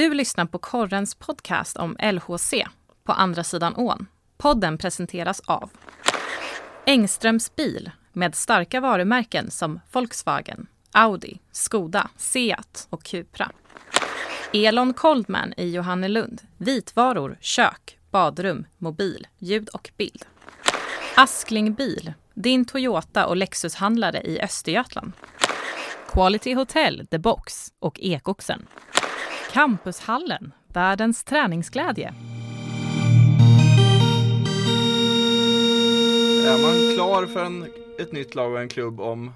Du lyssnar på Korrens podcast om LHC, På andra sidan ån. Podden presenteras av Engströms bil med starka varumärken som Volkswagen, Audi, Skoda, Seat och Cupra. Elon Coldman i Johannelund. Vitvaror, kök, badrum, mobil, ljud och bild. Askling Bil, din Toyota och Lexushandlare i Östergötland. Quality Hotel, The Box och Ekoxen. Campushallen, världens träningsglädje. Är man klar för en, ett nytt lag och en klubb om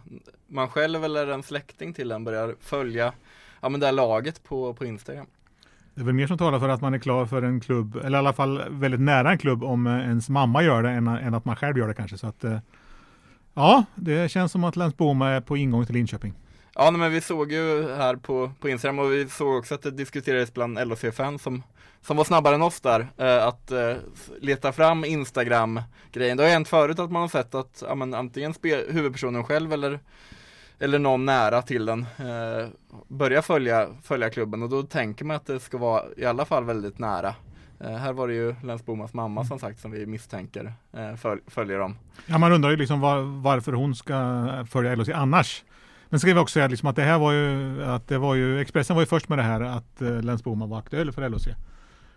man själv eller en släkting till den börjar följa ja, men det här laget på, på Instagram? Det är väl mer som talar för att man är klar för en klubb, eller i alla fall väldigt nära en klubb om ens mamma gör det än, än att man själv gör det kanske. Så att, eh, ja, det känns som att Länsboma är på ingång till Linköping. Ja, men vi såg ju här på, på Instagram och vi såg också att det diskuterades bland LHC-fans som, som var snabbare än oss där, eh, att eh, leta fram Instagram-grejen. Det har hänt förut att man har sett att ja, men, antingen spe, huvudpersonen själv eller, eller någon nära till den eh, börjar följa, följa klubben och då tänker man att det ska vara i alla fall väldigt nära. Eh, här var det ju Länsbomas mamma som sagt som vi misstänker eh, följer dem. Ja, man undrar ju liksom var, varför hon ska följa LHC annars. Men ska vi också säga liksom att det här var ju, att det var ju, Expressen var ju först med det här att eh, uh, Länsboma var aktuell för LHC.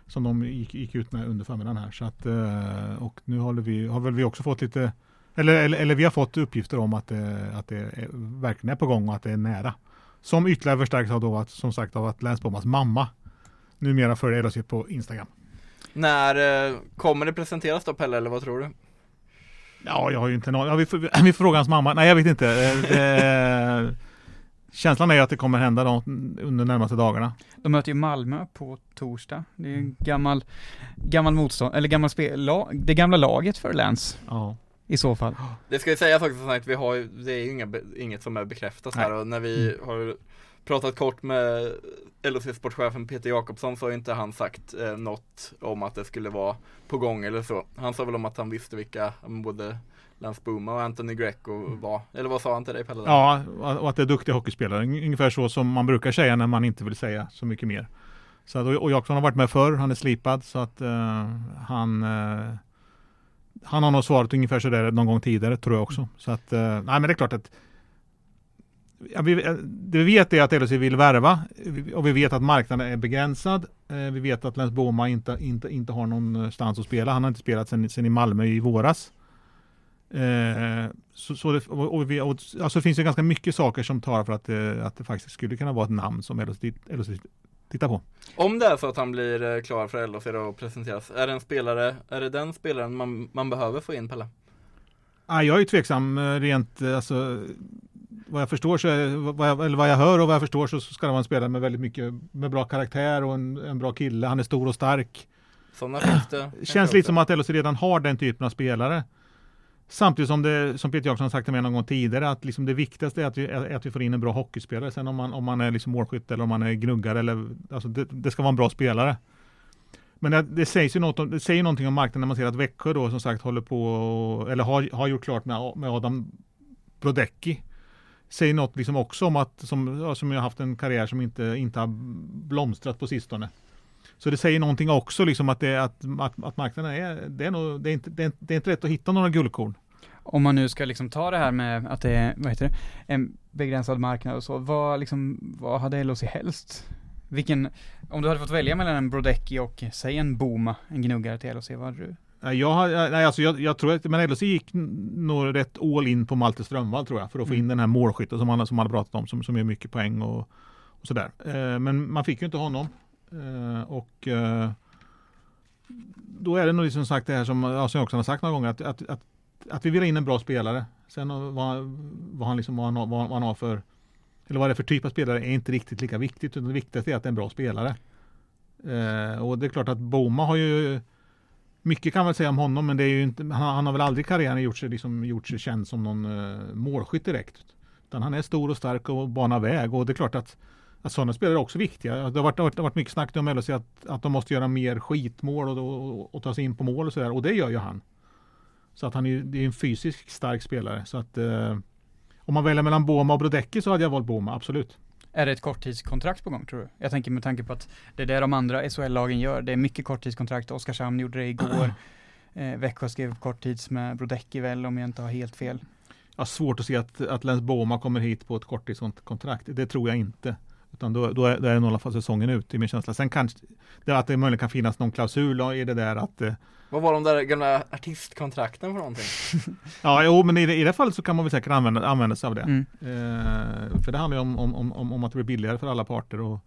Som de gick, gick, ut med under förmiddagen här. Så att, eh, och nu håller vi, har väl vi också fått lite, eller, eller, eller vi har fått uppgifter om att det, att det är, verkligen är på gång och att det är nära. Som ytterligare förstärks av då att, som sagt av att Länsbomans mamma numera följer LHC på Instagram. När eh, kommer det presenteras då Pelle, eller vad tror du? Ja, jag har ju inte någon. Ja, vi, får, vi får fråga hans mamma. Nej, jag vet inte. Eh, känslan är att det kommer hända då, under de närmaste dagarna. De möter ju Malmö på torsdag. Det är en gammal, gammal motstånd, eller gammal spel, lag, det gamla laget för Lance. Ja. I så fall. Det ska ju sägas också att vi har ju, det är ju inga, inget som är bekräftat här och när vi Mm. har pratat kort med LHC-sportchefen Peter Jakobsson så har inte han sagt eh, något om att det skulle vara på gång eller så. Han sa väl om att han visste vilka men både Lance Booma och Anthony Greco var. Eller vad sa han till dig Pelle? Ja, och att det är duktiga hockeyspelare. Ungefär så som man brukar säga när man inte vill säga så mycket mer. Så att, och Jakobsson har varit med förr, han är slipad så att uh, han uh, han har nog svarat ungefär sådär någon gång tidigare tror jag också. Så att, uh, nej men det är klart att Ja, vi, det vi vet är att LHC vill värva och vi vet att marknaden är begränsad. Eh, vi vet att Lens Boma inte, inte, inte har någonstans att spela. Han har inte spelat sedan, i Malmö i våras. Eh, så, så det, och, och vi, och, alltså det finns ju ganska mycket saker som tar för att, det- att det faktiskt skulle kunna vara ett namn som LHC, LHC tittar på. Om det är så att han blir eh, klar för LHC och presenteras, är det en spelare, är det den spelaren man, man behöver få in Pelle? Ah, jag är ju tveksam eh, rent, eh, alltså vad jag förstår så, är, vad jag, eller vad jag hör och vad jag förstår så ska det vara en spelare med väldigt mycket, med bra karaktär och en, en bra kille. Han är stor och stark. Sådana finns det. Känns lite som att LHC redan har den typen av spelare. Samtidigt som det, som Peter har sagt till mig någon gång tidigare, att liksom det viktigaste är att, vi, är att vi får in en bra hockeyspelare. Sen om man, om man är liksom målskytt eller om man är gnuggare, eller, alltså det, det ska vara en bra spelare. Men det, det, sägs ju något om, det säger någonting om marknaden när man ser att Växjö då som sagt håller på, och- eller har, har gjort klart med, med Adam Brodecki. Säger något liksom också om att, som, som jag har haft en karriär som inte, inte har blomstrat på sistone. Så det säger någonting också liksom att, det, att, att, att marknaden är, det är, nog, det, är inte, det, är, det är inte rätt att hitta några guldkorn. Om man nu ska liksom ta det här med att det är, vad heter det, en begränsad marknad och så, vad liksom, vad hade LHC helst? Vilken, om du hade fått välja mellan en Brodecki och, säg en Boma, en gnuggare till LHC, vad hade du? Jag, har- nej, alltså jag, jag tror att, men LHC gick n- nog rätt all in på Malte Strömvall tror jag, för att få in Mm. den här målskytten som han, som hade pratat om, som, som gör mycket poäng och, och sådär. Eh, men man fick ju inte honom. Eh, och eh, då är det nog som sagt det här som, ja, som jag också har sagt några gånger, att, att, att, att vi vill ha in en bra spelare. Sen vad, vad, han liksom, vad, han, vad, vad han har för, eller vad det är för typ av spelare är inte riktigt lika viktigt, utan det viktigaste är att det är en bra spelare. Eh, och det är klart att Boma har ju mycket kan man säga om honom, men det är ju inte, han, han har väl aldrig i karriären gjort sig, liksom, gjort sig känd som någon uh, målskytt direkt. Utan han är stor och stark och banar väg och det är klart att, att sådana spelare är också viktiga. Det har varit, det har varit, mycket snack om LHC att, att de måste göra mer skitmål och, och, och ta sig in på mål och sådär och det gör ju han. Så att han är, det är en fysiskt stark spelare. Så att uh, om man väljer mellan Boma och Brodecki så hade jag valt Boma, absolut. Är det ett korttidskontrakt på gång tror du? Jag tänker med tanke på att det är det de andra SHL-lagen gör. Det är mycket korttidskontrakt. Oskarshamn gjorde det igår. Eh, Växjö skrev korttids med Brodecki väl om jag inte har helt fel. Har svårt att se att, att Lens Boma kommer hit på ett korttidskontrakt. Det tror jag inte. Utan då, då, är, då är det nog i alla fall säsongen ut i min känsla. Sen kanske det, att det möjligen kan finnas någon klausul i det där att eh, Vad var de där gamla artistkontrakten för någonting? Ja, jo, men i det, i det fallet så kan man väl säkert använda, använda sig av det. Mm. Eh, för det handlar ju om, om, om, om att det blir billigare för alla parter och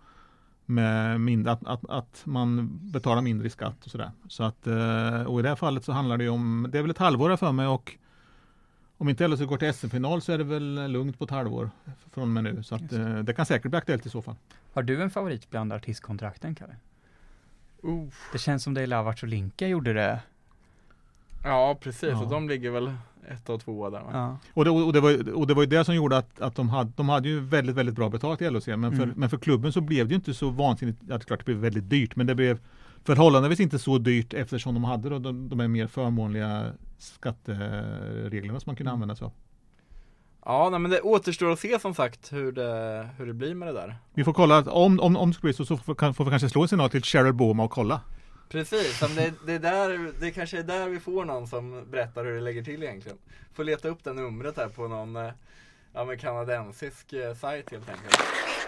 med mindre, att, att, att man betalar mindre i skatt och sådär. Så att, eh, och i det här fallet så handlar det ju om, det är väl ett halvår för mig och om inte LHC går till SM-final så är det väl lugnt på ett halvår från och med nu. Så att, det. eh, det kan säkert bli aktuellt i så fall. Har du en favorit bland artistkontrakten Kalle? Uh. Det känns som det är Lavac och Linka gjorde det. Ja precis, Ja. och de ligger väl ett och två där? Ja. Och det, och, det var, ju- och det var ju det som gjorde att, att de, hade, de hade ju väldigt, väldigt bra betalt i LHC. Men för, Mm. men för klubben så blev det ju inte så vansinnigt, ja, det är klart det blev väldigt dyrt, men det blev förhållandevis inte så dyrt eftersom de hade då de, de här mer förmånliga skattereglerna som man kunde använda sig av. Ja, nej, men det återstår att se som sagt hur det, hur det blir med det där. Vi får kolla, att om, om, om det skulle bli så, så får, vi kanske slå en signal till Cheryl Boma och kolla. Precis, men det, det, är där, det kanske är där vi får någon som berättar hur det lägger till egentligen. Får leta upp det numret här på någon eh, ja, men kanadensisk eh, sajt helt enkelt.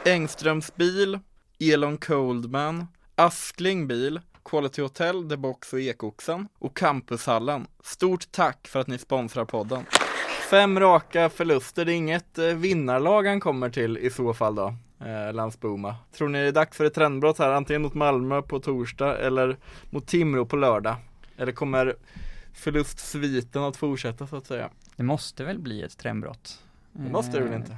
Engströms bil, Elon Coldman, Askling bil, Quality Hotel, The Box och Ekoxen och Campushallen. Stort tack för att ni sponsrar podden. Fem raka förluster, det är inget eh, vinnarlag han kommer till i så fall då, eh, Landsboma. Tror ni det är dags för ett trendbrott här, antingen mot Malmö på torsdag eller mot Timrå på lördag? Eller kommer förlustsviten att fortsätta så att säga? Det måste väl bli ett trendbrott? Det måste det väl Eh, inte?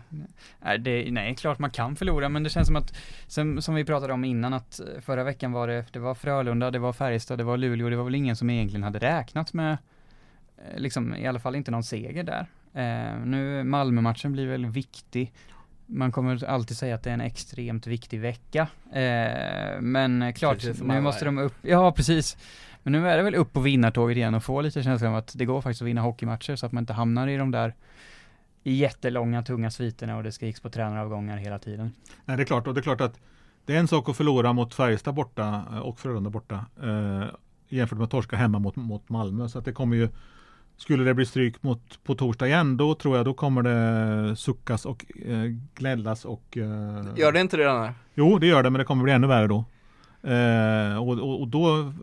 Nej, det, nej, klart man kan förlora, men det känns som att, som, som vi pratade om innan, att eh, förra veckan var det, det var Frölunda, det var Färjestad, det var Luleå, det var väl ingen som egentligen hade räknat med, eh, liksom i alla fall inte någon seger där. Eh, nu, Malmö-matchen blir väl viktig. Man kommer alltid säga att det är en extremt viktig vecka. Eh, men eh, klart, nu måste de upp, ja precis. Men nu är det väl upp på vinnartåget igen och få lite känslan av att det går faktiskt att vinna hockeymatcher så att man inte hamnar i de där jättelånga tunga sviterna och det skriks på tränaravgångar hela tiden. Nej, det är klart, och det är klart att det är en sak att förlora mot Färjestad borta eh, och Frölunda borta eh, jämfört med att torska hemma mot, mot Malmö. Så att det kommer ju Skulle det bli stryk mot, på torsdag igen, då tror jag då kommer det suckas och eh, gnällas och eh, Gör det inte det redan? här? Jo, det gör det, men det kommer bli ännu värre då. Eh, och, och, och då,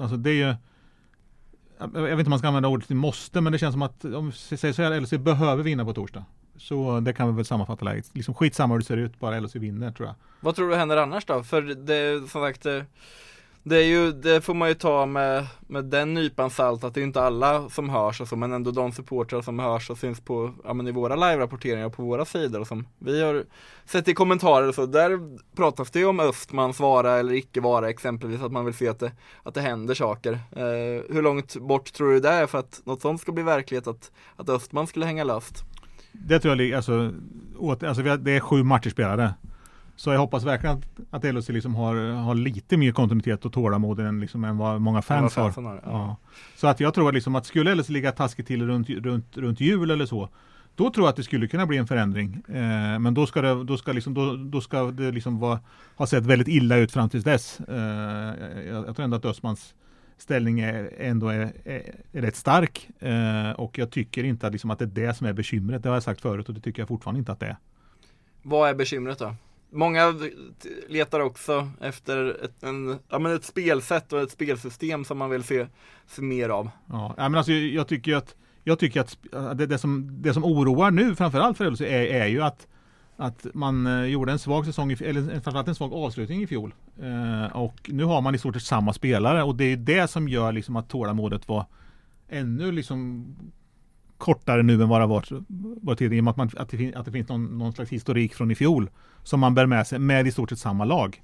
alltså det är ju jag vet inte om man ska använda ordet måste, men det känns som att om vi säger så här, LHC behöver vinna på torsdag. Så det kan vi väl sammanfatta läget. Liksom skitsamma hur det ser ut, bara LHC vinner tror jag. Vad tror du händer annars då? För det, som sagt, eh, det, är ju, det får man ju ta med, med den nypan salt att det är inte alla som hörs och så, men ändå de supportrar som hörs och syns på, ja men i våra live-rapporteringar på våra sidor och som vi har sett i kommentarer och så, där pratas det ju om Östmans vara eller icke vara exempelvis, att man vill se att det, att det händer saker. Eh, hur långt bort tror du det är för att något sånt ska bli verklighet, att, att Östman skulle hänga löst? Det tror jag, ligger- alltså, åter, alltså det är sju matcher spelade. Så jag hoppas verkligen att, att LHC liksom har, har lite mer kontinuitet och tålamod än, liksom, än vad många fans har. fansen har, ja. Ja. Så att jag tror att, liksom att skulle LHC ligga taskigt till runt, runt, runt jul eller så, då tror jag att det skulle kunna bli en förändring. Eh, men då ska det, då ska liksom, då, då ska det liksom vara, ha sett väldigt illa ut fram tills dess. Eh, jag, jag tror ändå att Östmans ställning är, ändå är, är, är rätt stark. Eh, och jag tycker inte att, liksom, att det är det som är bekymret. Det har jag sagt förut och det tycker jag fortfarande inte att det är. Vad är bekymret då? Många letar också efter ett, en, ja, men ett spelsätt och ett spelsystem som man vill se, se mer av. Ja, men alltså, jag tycker att, jag tycker att det, det, som, det som oroar nu framförallt för Elfsborg är, är ju att, att man eh, gjorde en svag säsong, eller framförallt en svag avslutning i fjol. Eh, och nu har man i stort sett samma spelare och det är det som gör liksom att tålamodet var ännu liksom kortare nu än vad det varit, varit tidigare. I och med att, man, att, det, fin- att det finns någon, någon slags historik från i fjol som man bär med sig med i stort sett samma lag.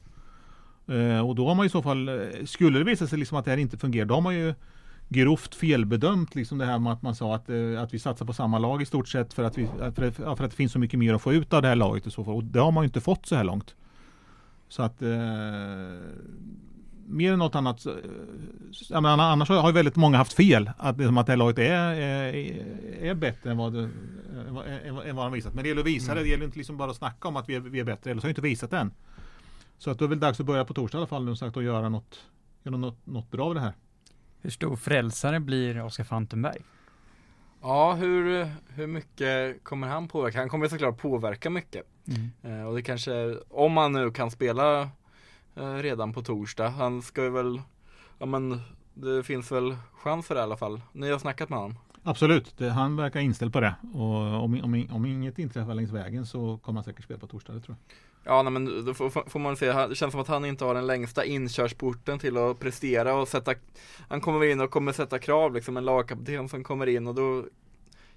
Eh, och då har man i så fall, eh, skulle det visa sig liksom att det här inte fungerar, då har man ju grovt felbedömt liksom det här med att man sa att, eh, att vi satsar på samma lag i stort sett för att, vi, för, att, för att det finns så mycket mer att få ut av det här laget i så fall. Och det har man ju inte fått så här långt. Så att eh, mer än något annat, så, eh, jag menar, annars har ju väldigt många haft fel. Att, liksom, att det här laget är, är, är bättre än vad det, än än, än vad de visat. Men det gäller att visa det. Det gäller inte liksom bara att snacka om att vi är, vi är bättre. Eller så har vi inte visat det än. Så att då är det väl dags att börja på torsdag i alla fall. Nu sagt och göra något, göra något, något bra av det här. Hur stor frälsare blir Oskar Fantenberg? Ja, hur, hur mycket kommer han påverka? Han kommer såklart påverka mycket. Mm. Eh, och det kanske, om han nu kan spela redan på torsdag. Han ska ju väl, ja men det finns väl chans för det i alla fall. Ni har snackat med honom? Absolut, det, han verkar inställd på det. Och om, om, om inget inträffar längs vägen så kommer han säkert spela på torsdag, det tror jag. Ja nej, men då får, får man se, det känns som att han inte har den längsta inkörsporten till att prestera och sätta Han kommer in och kommer sätta krav liksom, en lagkapten som kommer in och då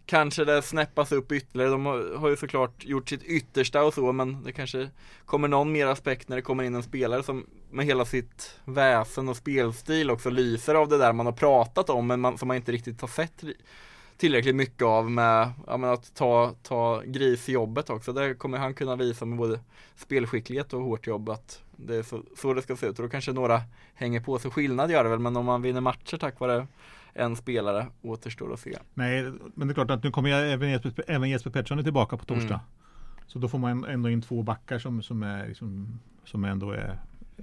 Kanske det snäppas upp ytterligare, de har, ju såklart gjort sitt yttersta och så men det kanske kommer någon mer aspekt när det kommer in en spelare som med hela sitt väsen och spelstil också lyser av det där man har pratat om men man, som man inte riktigt har sett tillräckligt mycket av med ja, men att ta, ta grisjobbet också. Där kommer han kunna visa med både spelskicklighet och hårt jobb att det är så, så det ska se ut. Och då kanske några hänger på. Så skillnad gör det väl, men om man vinner matcher tack vare en spelare återstår att se. Nej, men det är klart att nu kommer jag, även, Jesper, även Jesper Pettersson är tillbaka på torsdag. Mm. Så då får man ändå in två backar som, som, är, liksom, som ändå är,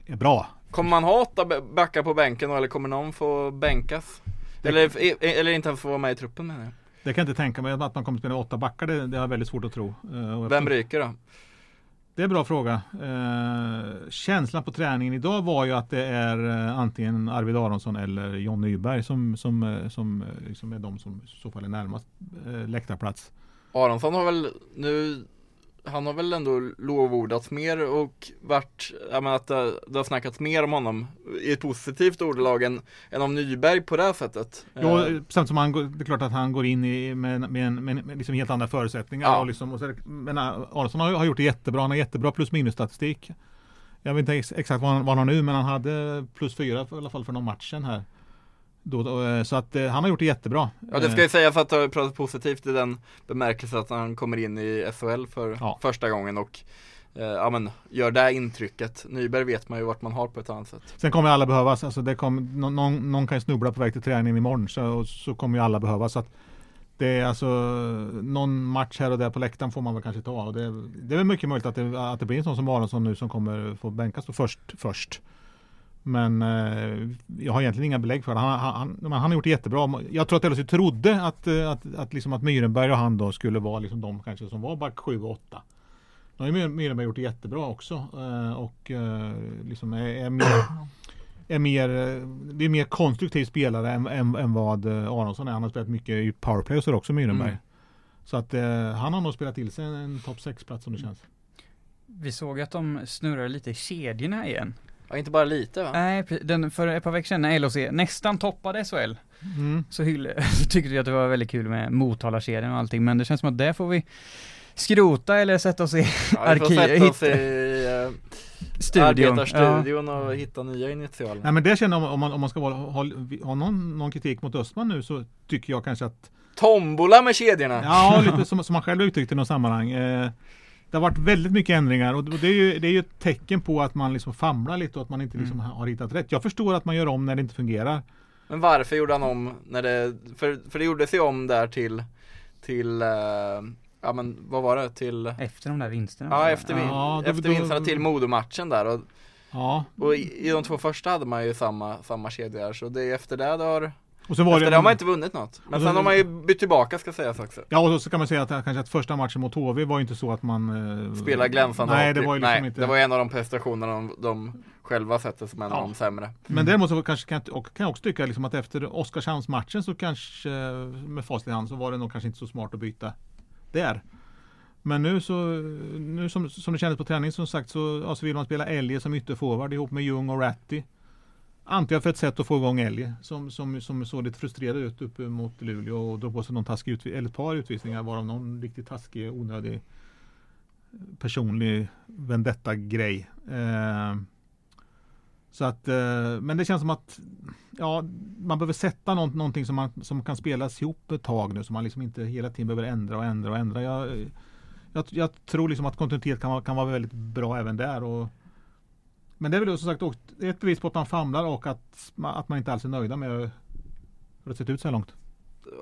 är bra. Kommer man ha åtta backar på bänken eller kommer någon få bänkas? Eller, eller inte få vara med i truppen menar jag. Det kan jag inte tänka mig att man kommer att spela åtta backar. Det, det har jag väldigt svårt att tro. Uh, Vem ryker då? Det är en bra fråga. Eh, känslan på träningen idag var ju att det är eh, antingen Arvid Aronsson eller John Nyberg som, som, eh, som eh, liksom är de som i så fall är närmast eh, läktarplats. Aronsson har väl nu han har väl ändå lovordats mer och varit, jag menar att det, det har snackats mer om honom i ett positivt ordalag än, än om Nyberg på det här sättet. Jo, eh. samt som han, det är klart att han går in i med, med, med, med liksom helt andra förutsättningar. Ja. Och liksom, och så, men Aronsson har, har gjort det jättebra, han har jättebra plus minus statistik. Jag vet inte exakt vad han, vad han har nu, men han hade plus fyra i alla fall för någon matchen här. Då, eh, så att eh, han har gjort det jättebra. Ja det ska ju sägas att det har pratat positivt i den bemärkelsen att han kommer in i SHL för ja. första gången och eh, ja men gör det intrycket. Nyberg vet man ju vart man har på ett annat sätt. Sen kommer alla behövas. Alltså det kom, någon, någon kan ju snubbla på väg till träningen imorgon så, så kommer ju alla behövas. Så att det är alltså någon match här och där på läktaren får man väl kanske ta. Och det, det är väl mycket möjligt att det, att det blir en sån som Aronsson nu som kommer få bänkas först. först. Men eh, jag har egentligen inga belägg för det. Han, han, han, har gjort det jättebra. Jag tror att LHC trodde att, eh, att, att, liksom att Myrenberg och han då skulle vara liksom de kanske som var back 7 och 8. Nu har ju Myrenberg gjort det jättebra också eh, och eh, liksom är, är, mer, är mer, det är mer konstruktiv spelare än, än, än vad eh, Aronsson är. Han har spelat mycket i powerplay och så också Myrenberg. Mm. Så att eh, han har nog spelat till sig en, en topp 6-plats som det känns. Vi såg att de snurrar lite i kedjorna igen. Ja, inte bara lite va? Nej, den, för ett par veckor sedan när LHC nästan toppade SHL mm. så, hyll, så tyckte vi att det var väldigt kul med Motala-kedjan och allting, men det känns som att det får vi skrota eller sätta oss i ja, arkivet. sätta oss i uh, studion. arbetarstudion ja. och hitta nya initialer. Nej men det känner jag om man, om man ska ha, ha, ha någon, någon kritik mot Östman nu så tycker jag kanske att Tombola med kedjorna! Ja, lite som, som man själv uttryckte i något sammanhang. Eh, det har varit väldigt mycket ändringar och det är ju, det är ju ett tecken på att man liksom famlar lite och att man inte liksom mm. har hittat rätt. Jag förstår att man gör om när det inte fungerar. Men varför gjorde han om när det, för, för det gjorde sig om där till, till uh, ja men vad var det till Efter de där vinsterna? Ja efter, vin, ja, efter då, vinsterna till Modomatchen där och, ja. och i, i, de två första hade man ju samma, samma kedjor så det är efter det det har och så var Efter det, det har man inte vunnit något. Men sen har man ju bytt tillbaka ska sägas också. Ja och så kan man säga att kanske att första matchen mot HV var inte så att man eh, Spelar glänsande Nej det var ju liksom nej, inte Det var en av de prestationerna de, de själva sett som en ja. av de sämre. Mm. Men däremot så kanske kan jag, och kan jag också tycka liksom att efter Oskarshamnsmatchen så kanske med facit i hand så var det nog kanske inte så smart att byta där. Men nu så, nu som, som det kändes på träning som sagt så alltså vill man spela Elge som ytterforward ihop med Ljung och Ratty. Antar för ett sätt att få igång Elge som, som, som såg lite frustrerad ut uppe mot Luleå och drog på sig någon taskig eller ett par utvisningar varav någon riktigt taskig, onödig personlig vendetta-grej. Eh, så att, eh, men det känns som att ja, man behöver sätta något, någonting som, man, som kan spelas ihop ett tag nu så man liksom inte hela tiden behöver ändra och ändra och ändra. Jag, jag, jag tror liksom att kontinuitet kan, kan vara väldigt bra även där. Och, men det är väl som sagt ett bevis på att man famlar och att, att man inte alls är nöjda med hur det sett ut så här långt.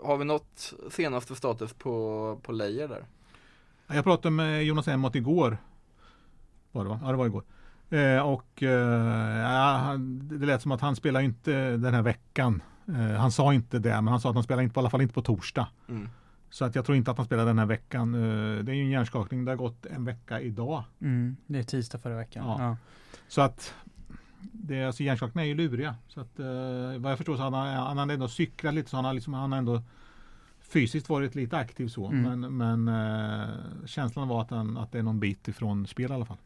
har vi något senaste status på, på Lejer där? Jag pratade med Jonas Emmott igår. Var det va? Ja det var igår. Eh, och eh, det lät som att han spelar inte den här veckan. Eh, han sa inte det, men han sa att han spelar inte, i alla fall inte på torsdag. Mm. Så att jag tror inte att han spelar den här veckan. Eh, det är ju en hjärnskakning. Det har gått en vecka idag. Mm, det är tisdag förra veckan. Ja. Ja. Så att det, alltså hjärnskakningar är ju luriga. Så att, eh, vad jag förstår så har han, han har ändå cyklat lite så han har, liksom, han har ändå fysiskt varit lite aktiv så. Mm. Men, men eh, känslan var att, han, att det är någon bit ifrån spel i alla fall.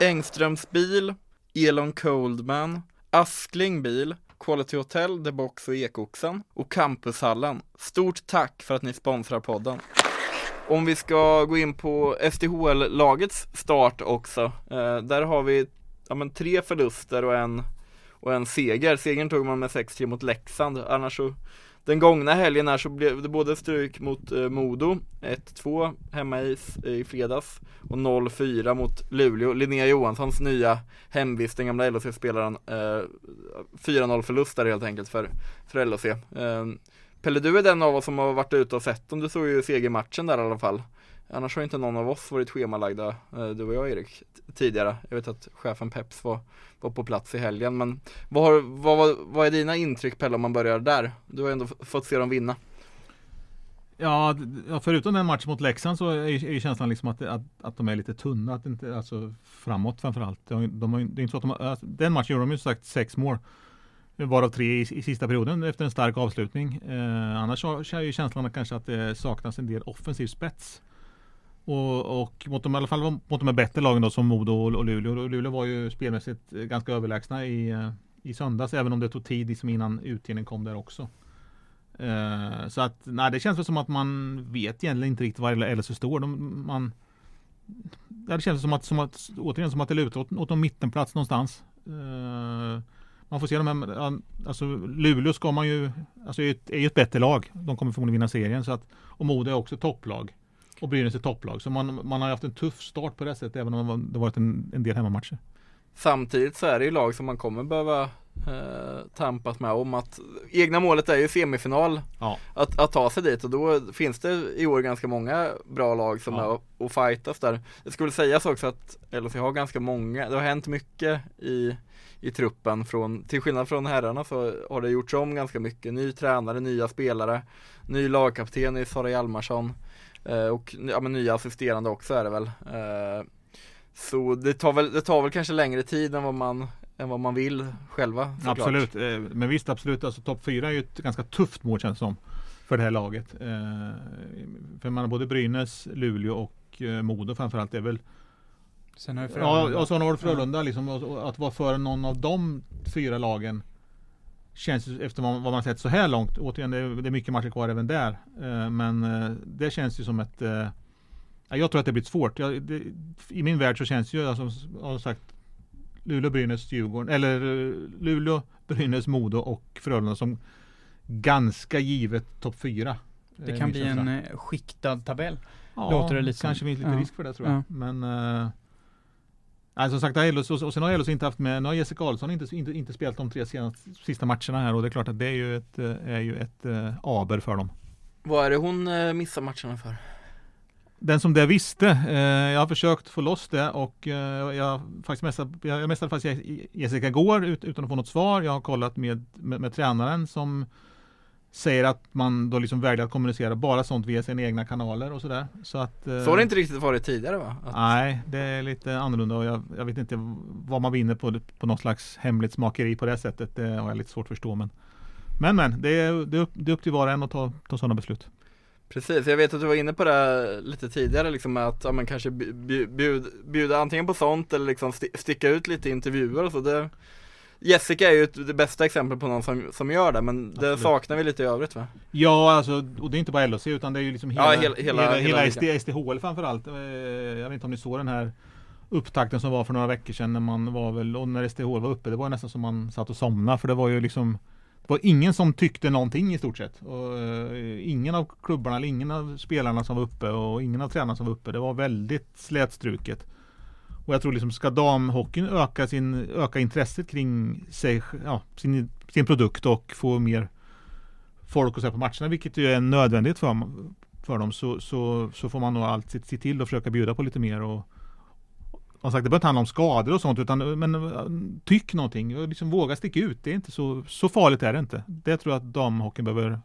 Engströms bil, Elon Coldman, Askling bil, Quality Hotel, The Box och Ekoxen och Campushallen. Stort tack för att ni sponsrar podden. Om vi ska gå in på SDHL-lagets start också. Eh, där har vi ja, men tre förluster och en, och en seger. Segern tog man med 6-3 mot Leksand. Annars så den gångna helgen här så blev det både stryk mot eh, Modo 1-2 hemma i, i fredags och 0-4 mot Luleå. Linnea Johanssons nya hemvist, den gamla LHC-spelaren. Eh, 4-0 förlust där helt enkelt för, för LHC. Eh, Pelle, du är den av oss som har varit ute och sett dem. Du såg ju segermatchen där i alla fall. Annars har inte någon av oss varit schemalagda, eh, du och jag Erik, tidigare. Jag vet att chefen Peps var, var på plats i helgen. Men vad, har, vad, vad, är dina intryck Pelle om man börjar där? Du har ändå fått se dem vinna. Ja, förutom den matchen mot Leksand så är, ju- är ju känslan liksom att, att, att de är lite tunna. Att inte, alltså framåt framförallt. De, de, det är inte så att de har, alltså, den matchen gjorde de ju som sagt sex mål. Varav tre i, i sista perioden efter en stark avslutning. Eh, annars är ju känslan kanske att det saknas en del offensiv spets. Och, och mot de, i alla fall mot de här bättre lagen då som Modo och, och Luleå. Och Luleå var ju spelmässigt eh, ganska överlägsna i, eh, i söndags. Även om det tog tid liksom innan utdelningen kom där också. Eh, så att nej, det känns väl som att man vet egentligen inte riktigt var LSU står. De, man, det känns som att, som att, återigen som att det lutar åt, åt en mittenplats någonstans. Eh, man får se de här, alltså Luleå ska man ju, alltså är ju ett, är ju ett bättre lag. De kommer förmodligen vinna serien. Så att, och Modo är också ett topplag. Och Brynäs är topplag. Så man, man har haft en tuff start på det sättet även om det varit en, en del hemmamatcher. Samtidigt så är det ju lag som man kommer behöva eh, tampas med om att egna målet är ju semifinal Ja. att, att ta sig dit och då finns det i år ganska många bra lag som Ja. är och, och fightas där. Det skulle sägas också att LHC har ganska många, det har hänt mycket i, i truppen från, till skillnad från herrarna så har det gjorts om ganska mycket. Ny tränare, nya spelare, ny lagkapten i Sara Hjalmarsson eh, och ja, men nya assisterande också är det väl. Eh, så det tar, väl, det tar väl kanske längre tid än vad man, än vad man vill själva såklart. Absolut, eh, men visst absolut. Alltså topp fyra är ju ett ganska tufft mål känns det som. För det här laget. Eh, För man har både Brynäs, Luleå och eh, Modo framförallt. Det är väl Sen har vi Ja, Frölunda. och så har det varit Frölunda liksom. och- och Att vara före någon av de fyra lagen Känns ju efter vad man sett så här långt. Återigen, det är, det mycket matcher kvar även där. Men det känns ju som ett ja, Jag tror att det blir svårt. Jag, det, I min värld så känns ju, alltså, jag har sagt Luleå, Brynäs, Djurgården. Eller eh, Luleå, Brynäs, Modo och Frölunda som ganska givet topp fyra. Det Eh, kan bli en eh, skiktad tabell. Ja, Låter det lite kanske finns lite Ja. risk för det tror jag. Ja. Men Nej, som sagt, och och sen har LHC inte haft med, nu har Jessica Karlsson inte, inte, inte spelat de tre senaste, sista matcherna här och det är klart att det är ju ett, eh, är ju ett uh, aber för dem. Vad är det hon eh, missar matcherna för? Den som det visste, eh, jag har försökt få loss det och eh, jag faktiskt messat, jag, messade faktiskt Jessica igår ut, utan att få något svar. Jag har kollat med, med, med tränaren som säger att man då liksom väljer att kommunicera bara sånt via sina egna kanaler och sådär. Så att eh, Så har det inte riktigt varit tidigare va? Att, Nej, det är lite annorlunda och jag, jag vet inte vad man vinner på, på något slags hemligt smakeri på det sättet. Det har jag lite svårt att förstå. Men, men, men det, är, det, är upp, det är upp till var och en att ta, ta sådana beslut. Precis, jag vet att du var inne på det här lite tidigare liksom att ja, men kanske bju- bjud, bjuda antingen på sånt eller liksom sti- sticka ut lite i intervjuer och så. Det, Jessica är ju det bästa exemplet på någon som, som gör det men det Absolut. saknar vi lite i övrigt va? Ja, alltså, och det är inte bara LHC utan det är ju liksom hela, Ja, hela- hela- hela, hela SDHL framförallt. Eh, Jag vet inte om ni såg den här upptakten som var för några veckor sedan när man var väl, och när SDHL var uppe, det var nästan som man satt och somnade för det var ju liksom det var ingen som tyckte någonting i stort sett. Och, uh, ingen av klubbarna eller ingen av spelarna som var uppe och ingen av tränarna som var uppe. Det var väldigt slätstruket. Och jag tror liksom ska damhockeyn öka, sin, öka intresset kring sig, ja, sin, sin produkt och få mer folk och se på matcherna, vilket ju är en nödvändighet för, för dem, så, så, så får man nog alltid se till att försöka bjuda på lite mer och som sagt, det behöver inte handla om skador och sånt utan men tyck någonting, liksom våga sticka ut. Det är inte så, så farligt är det inte. Det tror jag att damhockeyn behöver,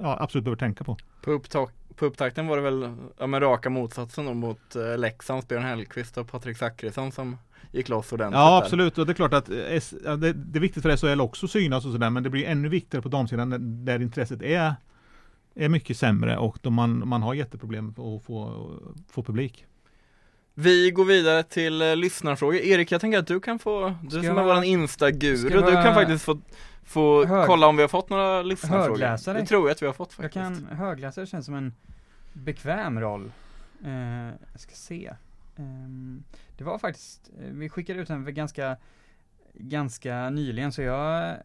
ja, absolut behöver tänka på. På, upptak, på upptakten var det väl ja, men raka motsatsen då mot eh, Leksands Björn Hellkvist och Patrik Zackrisson som gick loss ordentligt. Ja absolut och det är klart att S, ja, det, det, är viktigt för SHL också synas och sådär men det blir ännu viktigare på damsidan där, där intresset är, är mycket sämre och man, man har jätteproblem att få, få publik. Vi går vidare till uh, lyssnarfrågor. Erik, jag tänker att du kan få, du som är våran Insta-guru, du kan faktiskt få, få hög... kolla om vi har fått några lyssnarfrågor. Högläsare? Det tror jag att vi har fått faktiskt. Jag kan, högläsare känns som en bekväm roll. Uh, jag ska se. Um, det var faktiskt, eh, vi skickade ut den för ganska, ganska nyligen så jag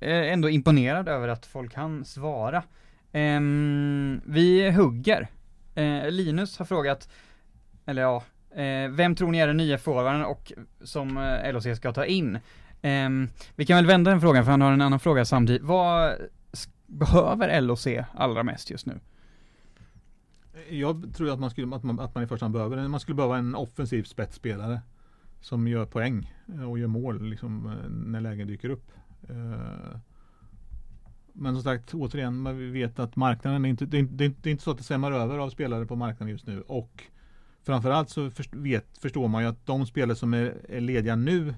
är ändå imponerad över att folk kan svara. Um, vi hugger. Uh, Linus har frågat, eller ja, Eh, Eh, vem tror ni är den nya forwarden och som eh, LHC ska ta in? Eh, vi kan väl vända den frågan för han har en annan fråga samtidigt. Vad behöver LHC allra mest just nu? Jag tror att man, skulle, att man, att man i första hand behöver, man skulle behöva en offensiv spetsspelare som gör poäng eh, och gör mål liksom, eh, när lägen dyker upp. Eh, men som sagt, återigen, vi vet att marknaden är inte, det är, det är inte så att det svämmar över av spelare på marknaden just nu och Framförallt så vet, förstår man ju att de spelare som är, är lediga nu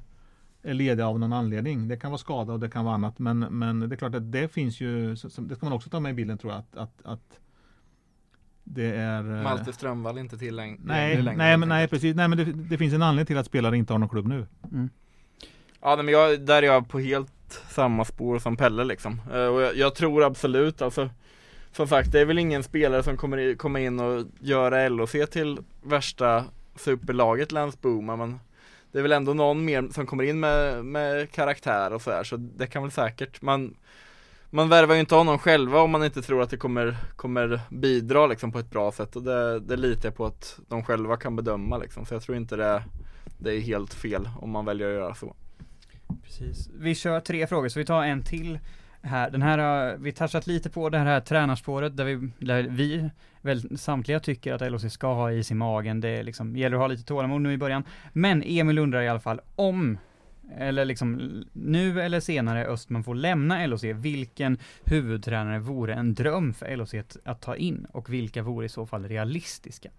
är lediga av någon anledning. Det kan vara skada och det kan vara annat. Men, men det är klart att det finns ju, det ska man också ta med i bilden tror jag, att, att, att det är... Eh, Malte Strömvall inte tillgänglig nej, längre. Nej, men, nej, precis. Nej, men det, det, finns en anledning till att spelare inte har någon klubb nu. Mm. Ja, men jag, där är jag på helt samma spår som Pelle liksom. Uh, och jag, jag, tror absolut, alltså som sagt, det är väl ingen spelare som kommer komma in och göra LOC till värsta superlaget Lance Boomer men det är väl ändå någon mer som kommer in med, med karaktär och sådär så det kan väl säkert man man värvar ju inte honom själva om man inte tror att det kommer, kommer bidra liksom på ett bra sätt och det, det litar jag på att de själva kan bedöma liksom. Så jag tror inte det, det är helt fel om man väljer att göra så. Precis. Vi kör tre frågor så vi tar en till här, den här har vi touchat lite på det här tränarspåret där vi, där vi väl samtliga tycker att LHC ska ha is i magen. Det liksom, gäller att ha lite tålamod nu i början. Men Emil undrar i alla fall om eller liksom nu eller senare Östman får lämna LHC, vilken huvudtränare vore en dröm för LHC att, att ta in och vilka vore i så fall realistiska?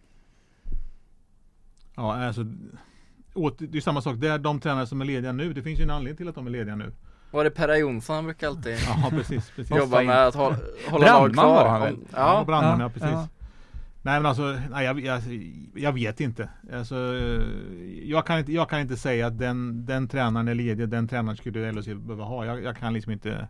Ja, alltså det är samma sak där, de tränare som är lediga nu, det finns ju en anledning till att de är lediga nu. Var det Perra Jonsson han brukar alltid ja, precis, precis. jobba med att hålla, hålla lag kvar? var han väl? Ja, ja brandman ja, precis. Ja. Nej men alltså, nej, jag, jag, jag, vet inte. Alltså, jag, kan inte. Jag kan inte säga att den, den tränaren är ledig, den tränaren skulle LHC behöva ha. Jag, jag kan liksom inte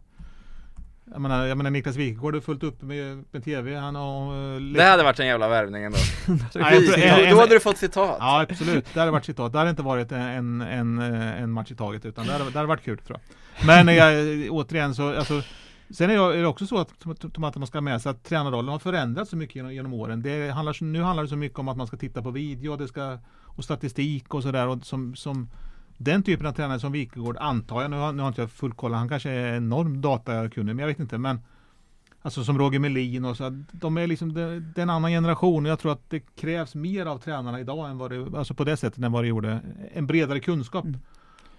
jag menar, jag menar Niklas Wikegård är fullt upp med, med TV, han har uh, Det hade varit en jävla värvning ändå Nej, Då hade du fått citat Ja absolut, det hade varit citat, det hade inte varit en, en, en match i taget utan det hade, det hade varit kul tror jag men jag, återigen så, alltså Sen är det också så att, att man ska ha med sig att tränarrollen har förändrats så mycket genom, genom åren. Det handlar, nu handlar det så mycket om att man ska titta på video det ska, och statistik och sådär. Som, som den typen av tränare som Wikegård antar jag, nu har, nu har inte jag full koll, han kanske är enorm datakunnig, men jag vet inte. Men Alltså som Roger Melin och så. De är liksom, det, det är en annan generation jag tror att det krävs mer av tränarna idag än vad det, alltså på det sättet än vad det gjorde. En bredare kunskap. Mm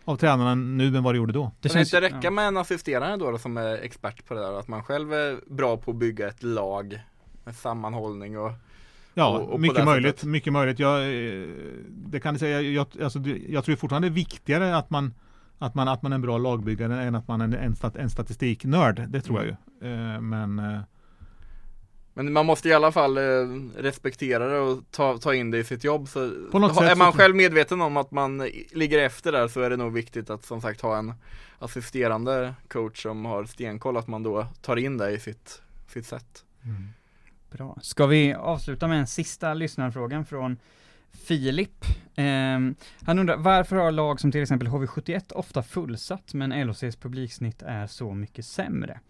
av tränarna nu än vad det gjorde då. Det känns inte räcka med en assisterande då, då som är expert på det där, att man själv är bra på att bygga ett lag med sammanhållning och Ja, och, och mycket möjligt, mycket möjligt. Jag, eh, det kan jag säga, jag, alltså, jag tror fortfarande det är viktigare att man att man, att man är en bra lagbyggare än att man är en, en, stat, en statistiknörd. Det tror jag ju. Eh, men eh, men man måste i alla fall eh, respektera det och ta, ta in det i sitt jobb. Så är man själv medveten om att man ligger efter där så är det nog viktigt att som sagt ha en assisterande coach som har stenkoll, att man då tar in det i sitt, sitt sätt. Mm. Bra. Ska vi avsluta med en sista lyssnarfrågan från Filip. Eh, han undrar, varför har lag som till exempel HV71 ofta fullsatt men LHCs publiksnitt är så mycket sämre?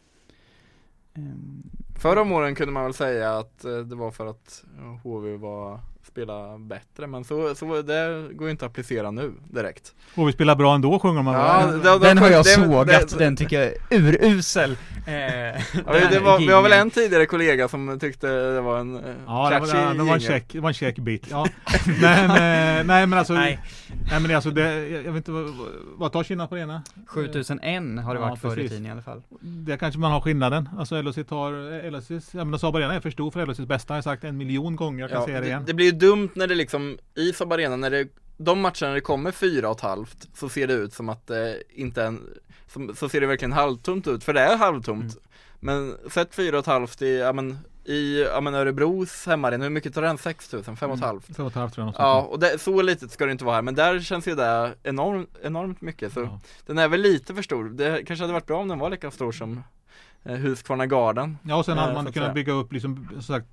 Ehm, Förra om åren kunde man väl säga att eh, det var för att HV var spela bättre men så, så det går ju inte att applicera nu direkt. HV spelar bra ändå sjunger man ja, det, det, Den har jag sågat, den tycker jag är urusel. Eh, Ja, det det var, vi har väl en tidigare kollega som tyckte det var en eh, Ja, det var, catchy det, det, var en check, det var en check bit. Ja. men, eh, nej men alltså, Nej. nej. men alltså det, jag vet inte vad, vad tar Kina på det ena? 7001 har det Ja, varit förr i tiden i alla fall. Det kanske man har skillnaden. Alltså LHC tar, LHCs, ja men Saab Arena är för stor för LHCs bästa, har jag sagt en miljon gånger, jag kan Ja, säga det det, igen. det blir ju dumt när det liksom i Saab Arena, när det de matcherna när det kommer fyra och ett halvt så ser det ut som att det inte är en, som, så ser det verkligen halvtomt ut, för det är halvtomt. Mm. Men sätt fyra och ett halvt i, ja men, i ja, men Örebros hemmaarena, hur mycket tar den? 6000? Fem och ett halvt? Fem och ett halvt tror jag. Ja, och det, så litet ska det inte vara här, men där känns ju det enormt, enormt mycket så Ja. Den är väl lite för stor, det kanske hade varit bra om den var lika stor som eh, Husqvarna Garden Ja och sen Eh, hade så man kunnat bygga upp liksom, som sagt,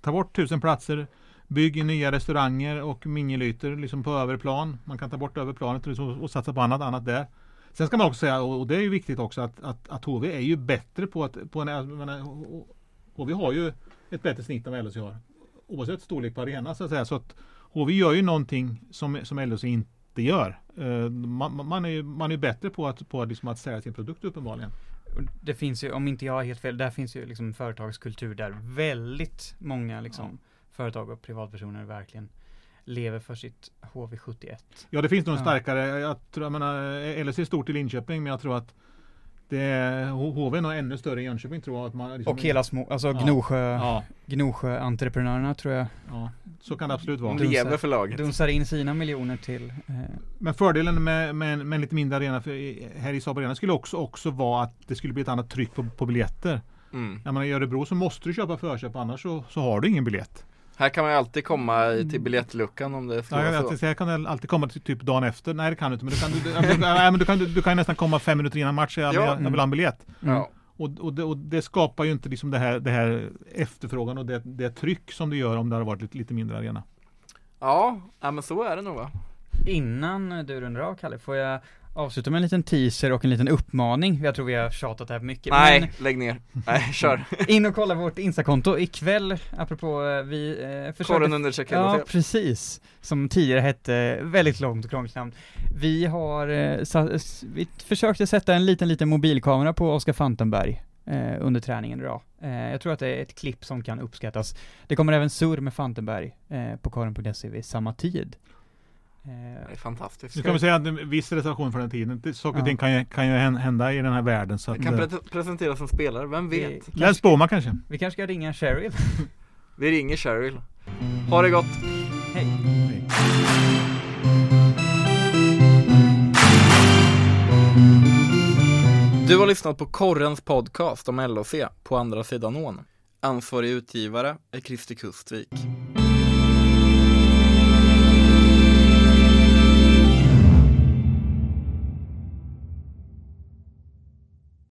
ta bort tusen platser, bygg nya restauranger och mingytor liksom på överplan. Man kan ta bort överplanet och, liksom, och satsa på annat, annat där. Sen ska man också säga, och det är ju viktigt också, att, att, att HV är ju bättre på att, på en, menar, HV har ju ett bättre snitt än vad LHC har. Oavsett storlek på arena så att säga. Så att HV gör ju någonting som, som LHC inte gör. Eh, Man, man, är ju, man är bättre på att, på liksom att sälja sin produkt uppenbarligen. Det finns ju, om inte jag har helt fel, där finns ju liksom företagskultur där väldigt många liksom företag och privatpersoner verkligen lever för sitt HV71. Ja det finns nog en Ja. starkare, jag tror, jag menar LHC är stort i Linköping men jag tror att det är, HV är nog ännu större i Jönköping tror jag att man liksom, Och hela små, alltså Ja. Gnosjö, Ja, Gnosjö-entreprenörerna tror jag ja, så kan det absolut vara. Lever för laget dunsar in sina miljoner till eh, Men fördelen med, med, med en lite mindre arena för, i- här i Saab Arena skulle också, också vara att det skulle bli ett annat tryck på, på biljetter. mm. Jag menar, I Örebro så måste du köpa förköp annars så, så har du ingen biljett. Här kan man ju alltid komma till biljettluckan om det ska Ja, vara jag, så jag, jag kan alltid komma till typ dagen efter. Nej det kan du inte men du kan, du, du, nej, men du kan, du, du kan nästan komma fem minuter innan match. Jag, Ja. jag, jag vill ha en biljett. Ja, Och, och, det, och det skapar ju inte liksom det här, det här efterfrågan och det, det tryck som det gör om det hade varit lite, lite mindre arena. ja, ja men så är det nog va Innan du rundar av Kalle, får jag avsluta med en liten teaser och en liten uppmaning? Jag tror vi har tjatat här mycket. Nej, lägg ner, nej kör Men in och kolla vårt Instakonto ikväll, apropå eh, vi eh, försökte Korren understreck Ja, LHC. precis. Som tidigare hette väldigt långt och krångligt namn. Vi har, eh, sa, vi försökte sätta en liten, liten mobilkamera på Oskar Fantenberg eh, under träningen idag. Eh, jag tror att det är ett klipp som kan uppskattas. Det kommer även surr med Fantenberg eh, på karen.se vid samma tid. Eh, Det är fantastiskt Nu ska vi säga att en viss reservation för den tiden. Det- Saker och Ja. ting kan ju, kan ju hän- hända i den här världen. Så Jag kan eh, pre- presentera som spelare, vem vi, vet? Läs kanske, Boma kanske. vi kanske ska ringa Cheryl. Vi ringer Cheryl Ha det gott! Hej. Du har lyssnat på Korrens podcast om LHC på andra sidan ån Ansvarig utgivare är Christer Kustvik